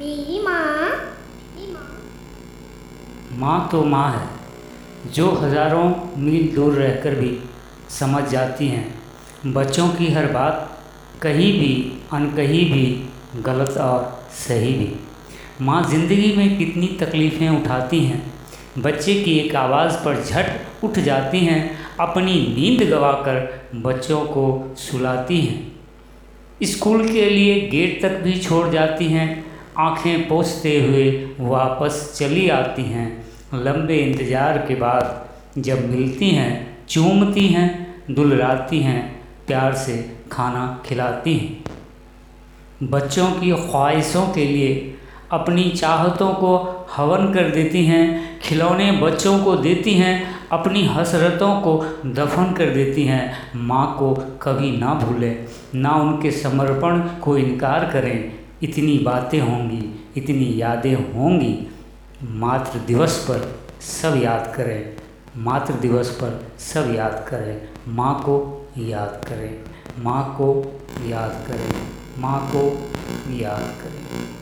मेरी माँ माँ तो माँ है, जो हज़ारों मील दूर रहकर भी समझ जाती हैं। बच्चों की हर बात कहीं भी, अनकही भी, गलत और सही भी। माँ ज़िंदगी में कितनी तकलीफ़ें उठाती हैं। बच्चे की एक आवाज़ पर झट उठ जाती हैं, अपनी नींद गवाकर बच्चों को सुलाती हैं। स्कूल के लिए गेट तक भी छोड़ जाती हैं आँखें पोंछते हुए वापस चली आती हैं। लंबे इंतज़ार के बाद जब मिलती हैं, चूमती हैं, दुलराती हैं, प्यार से खाना खिलाती हैं। बच्चों की ख्वाहिशों के लिए अपनी चाहतों को हवन कर देती हैं, खिलौने बच्चों को देती हैं, अपनी हसरतों को दफन कर देती हैं। माँ को कभी ना भूलें, ना उनके समर्पण को इनकार करें। इतनी बातें होंगी, इतनी यादें होंगी, मातृ दिवस पर सब याद करें, मातृ दिवस पर सब याद करें, माँ को याद करें, माँ को याद करें, माँ को याद करें।